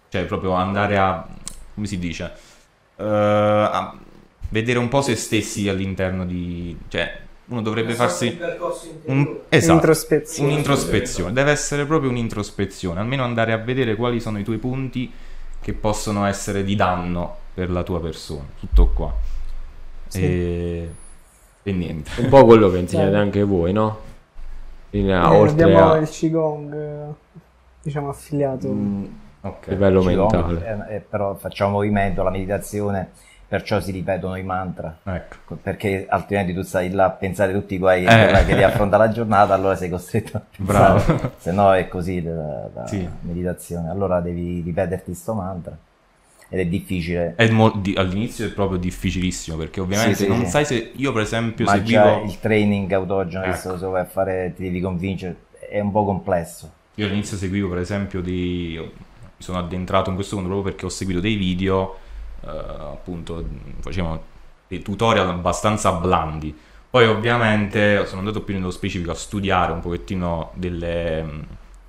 A: cioè proprio andare a, come si dice, Eh, a vedere un po' se stessi all'interno di, cioè uno dovrebbe
E: sorta
A: farsi un, esatto,
D: Introspezione.
A: un'introspezione, deve essere proprio un'introspezione, almeno andare a vedere quali sono i tuoi punti che possono essere di danno per la tua persona, tutto qua.
D: Sì.
A: E, e niente.
B: Un po' quello che insegnate anche voi, no? In,
D: Eh,
B: oltre
D: abbiamo
B: a
D: il Qigong, diciamo, affiliato.
A: Mm, ok.
B: livello
C: Qigong,
B: mentale.
C: eh, eh, però facciamo movimento, la meditazione, perciò si ripetono i mantra.
A: Ecco.
C: Perché altrimenti tu stai là a pensare tutti i guai
A: Eh.
C: che devi affrontare la giornata, allora sei costretto a pensare.
A: Bravo.
C: Se no è così la, la
A: Sì.
C: meditazione. Allora devi ripeterti sto mantra. Ed è difficile.
A: È mo- di- all'inizio è proprio difficilissimo perché ovviamente
C: Sì, sì,
A: non
C: sì.
A: sai se io per esempio
C: Ma già
A: seguivo
C: il training autogeno che
A: Ecco.
C: se lo vai a fare ti devi convincere è un po' complesso.
A: Io all'inizio seguivo per esempio dei... mi sono addentrato in questo mondo proprio perché ho seguito dei video, eh, appunto, facevano dei tutorial abbastanza blandi. Poi ovviamente sono andato più nello specifico a studiare un pochettino delle,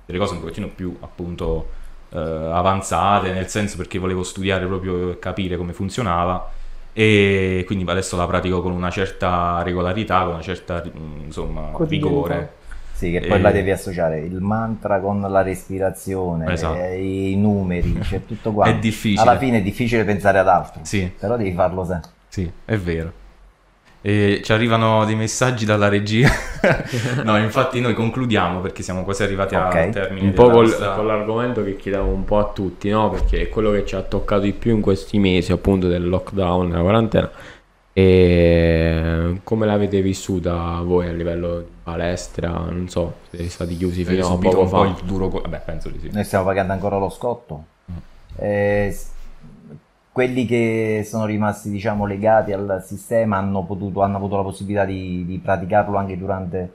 A: delle cose un pochettino più appunto eh, avanzate, nel senso perché volevo studiare proprio e capire come funzionava e quindi adesso la pratico con una certa regolarità, con una certa mm, insomma
D: Quotidianità.
A: vigore.
C: Sì, che poi
A: E-
C: la devi associare il mantra con la respirazione,
A: Esatto.
C: eh, i numeri, c'è tutto qua.
A: È difficile.
C: Alla fine è difficile pensare ad altro,
A: Sì.
C: però devi farlo sempre.
A: Sì, è vero. E ci arrivano dei messaggi dalla regia. no, infatti noi concludiamo perché siamo quasi arrivati
C: Ok.
A: al termine
B: un po' col-
A: nostra-
B: con l'argomento che chiediamo un po' a tutti, no? Perché è quello che ci ha toccato di più in questi mesi, appunto, del lockdown, della quarantena. E come l'avete vissuta voi a livello di palestra? Non so, siete stati chiusi fino a poco
A: un po'
B: fa.
A: il duro... co- Vabbè, penso di sì.
C: Noi stiamo pagando ancora lo scotto.
A: Mm.
C: Eh, quelli che sono rimasti, diciamo, legati al sistema hanno potuto, hanno avuto la possibilità di, di praticarlo anche durante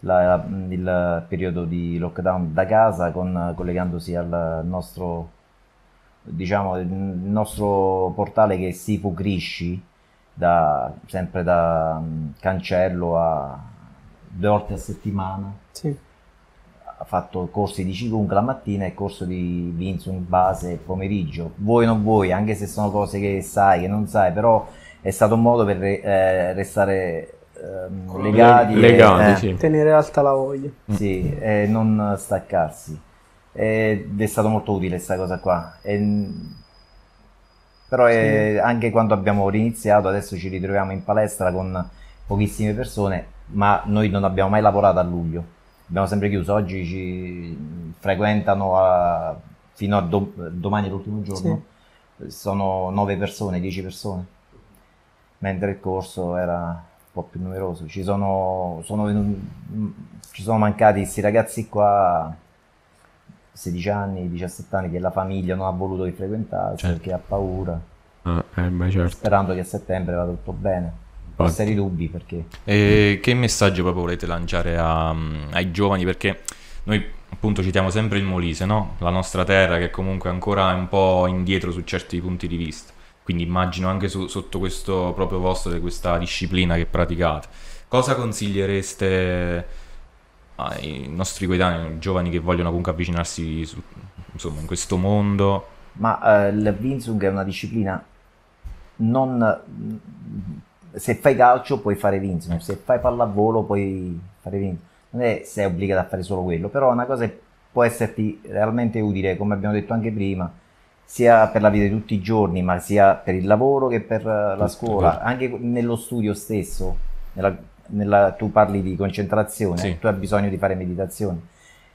C: la- il periodo di lockdown da casa, con- collegandosi al nostro, diciamo, il nostro portale che è Sifu Crisci, da, sempre da mm, cancello a due volte a settimana
D: Sì.
C: ha fatto corsi di Qigong la mattina e corso di Vinsung base il pomeriggio. Vuoi o non vuoi, anche se sono cose che sai, che non sai, però è stato un modo per eh, restare ehm, legati, e-
B: Legati,
C: eh,
B: sì.
D: Tenere alta la voglia.
C: sì, e non staccarsi. Ed è stato molto utile questa cosa qua. E- però è- anche quando abbiamo riniziato, adesso ci ritroviamo in palestra con pochissime persone, ma noi non abbiamo mai lavorato a luglio. Abbiamo sempre chiuso. Oggi ci frequentano a- fino a do- domani, l'ultimo giorno. Sono 9 persone, 10 persone. Mentre il corso era un po' più numeroso. Ci sono, sono ci sono mancati questi ragazzi qua 16 anni, 17 anni che la famiglia non ha voluto che frequentasse
A: Certo.
C: perché ha paura,
B: Ah, eh, beh, certo.
C: sperando che a settembre vada tutto bene. Ho
B: Infatti.
C: seri dubbi perché
A: E che messaggio proprio volete lanciare a- ai giovani? Perché noi appunto citiamo sempre il Molise, no? La nostra terra che comunque ancora è un po' indietro su certi punti di vista. Quindi immagino anche su- sotto questo proprio vostro, di questa disciplina che praticate. Cosa consigliereste ai nostri coetanei, giovani che vogliono comunque avvicinarsi su- insomma, in questo mondo?
C: Ma eh, il Winsung è una disciplina non... Se fai calcio puoi fare Winsung, se fai pallavolo puoi fare Winsung. Non è sei obbligato a fare solo quello, però è una cosa che può esserti realmente utile, come abbiamo detto anche prima, sia per la vita di tutti i giorni, ma sia per il lavoro che per eh, la scuola, anche nello studio stesso. nella- nella- tu parli di concentrazione,
A: Sì.
C: tu hai bisogno di fare meditazione.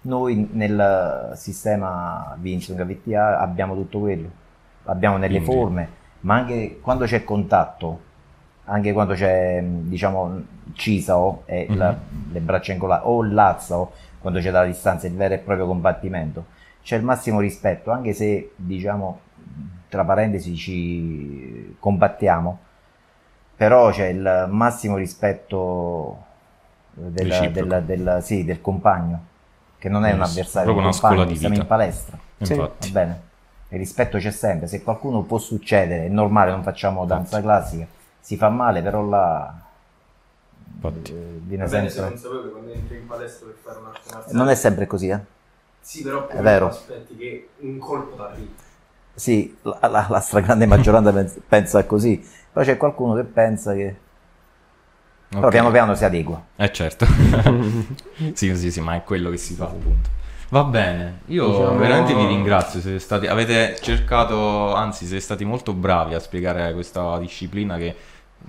C: Noi nel sistema Vincent VTA abbiamo tutto quello, abbiamo nelle
A: Quindi-
C: forme, ma anche quando c'è contatto, anche quando c'è diciamo CISAO e la-
A: Mhm.
C: le braccia incollate o il lazzao, quando c'è dalla distanza il vero e proprio combattimento, c'è il massimo rispetto, anche se diciamo tra parentesi ci combattiamo, però c'è il massimo rispetto del,
A: Reciproco.
C: del- del- sì, del compagno, che non è un avversario,
A: proprio
C: un
A: una
C: compagno,
A: scuola di
C: siamo
A: vita.
C: in palestra,
D: Sì.
A: Infatti.
C: va bene? Il rispetto c'è sempre, se qualcuno può succedere, è normale, non facciamo danza classica, si fa male, però là
A: Infatti.
C: eh, viene
F: Va bene,
C: sempre...
F: consapevole quando entri in palestra per fare un'arte marziale.
C: Non è sempre così, eh?
F: Sì, però
C: È vero.
F: aspetti che un colpo t'arriva.
C: Sì, la, la- la stragrande maggioranza pens- pensa così, però c'è qualcuno che pensa che... Però
A: Ok.
C: piano piano si adegua.
A: Eh certo. sì, sì, sì, ma è quello che si fa appunto. Va bene, io
B: Diciamo-
A: veramente vi ringrazio, siete stati, avete cercato, anzi siete stati molto bravi a spiegare questa disciplina che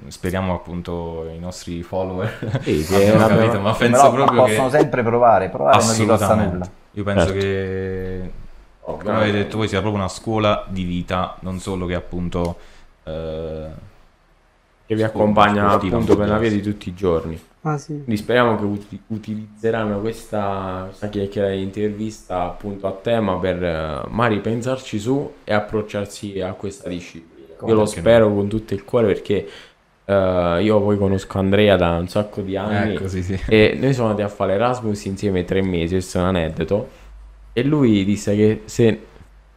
A: mm, speriamo appunto i nostri follower
B: Sì, sì,
A: abbiano
B: vabbè,
A: capito, ma penso
C: Però
A: proprio che
C: possono sempre provare, provare non gli costa nulla.
A: io penso
B: Certo.
A: che come avete detto voi sia proprio una scuola di vita, non solo che appunto eh,
B: che vi accompagna appunto per la via di tutti i giorni.
D: Ah sì.
B: Quindi speriamo che uti- utilizzeranno questa, questa chiacchierata di intervista appunto a tema per eh, magari pensarci su e approcciarsi a questa disciplina.
C: Come
B: Io lo spero con tutto il cuore perché eh, io poi conosco Andrea da un sacco di anni
A: ecco sì sì.
B: e noi siamo andati a fare Erasmus insieme tre mesi, questo è un aneddoto. E lui disse che se,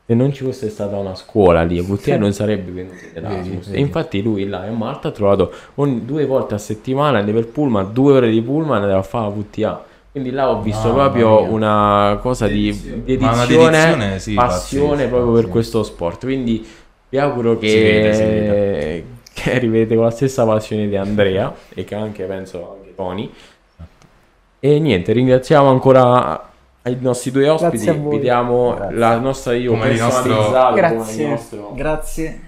B: se non ci fosse stata una scuola lì a VTA non sarebbe venuto in Erasmus.
C: Vedi,
B: E infatti lui là in Malta ha trovato ogni due volte a settimana andava per pullman, due ore di pullman andava a fare la VTA. Quindi là ho visto
A: Mamma
B: proprio una cosa di
F: Dedizione.
A: Ma una dedizione, sì,
B: passione
A: pazzesca,
B: proprio per
A: sì.
B: questo sport. Quindi vi auguro che,
A: Si vede, si vede.
B: che arrivete con la stessa passione di Andrea e che anche penso anche Tony. E niente, ringraziamo ancora ai nostri due ospiti.
D: Grazie a voi.
B: Vi diamo
C: Grazie.
B: la nostra io
A: Come il nostro-
B: personalizzata, come il
D: Grazie.
B: nostro-
C: Grazie.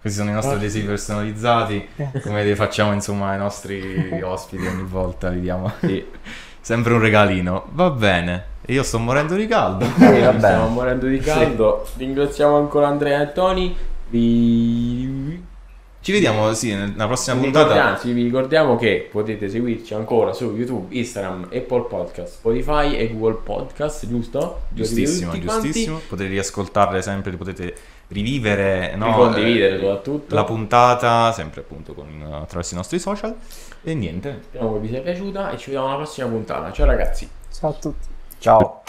A: Questi sono i nostri adesivi personalizzati, come li facciamo insomma ai nostri ospiti ogni volta, li diamo
B: Sì.
A: sempre un regalino. Va bene, io sto morendo di caldo.
C: Sì, va
B: Stiamo
C: bene.
B: morendo di caldo. Ringraziamo ancora Andrea e Tony. Vi...
A: Ci vediamo, sì, nella prossima
B: Vi
A: puntata.
B: ricordiamo, sì, vi ricordiamo che potete seguirci ancora su YouTube, Instagram, Apple Podcast, Spotify e Google Podcast, giusto?
A: Giustissimo,
B: Tutti quanti.
A: giustissimo. Potete riascoltarle sempre, potete rivivere, no,
B: Ricondividere
A: eh,
B: soprattutto.
A: la puntata, sempre appunto con, attraverso i nostri social. E niente,
B: Speriamo che vi sia piaciuta e ci vediamo alla prossima puntata. Ciao ragazzi.
D: Ciao a tutti.
C: Ciao.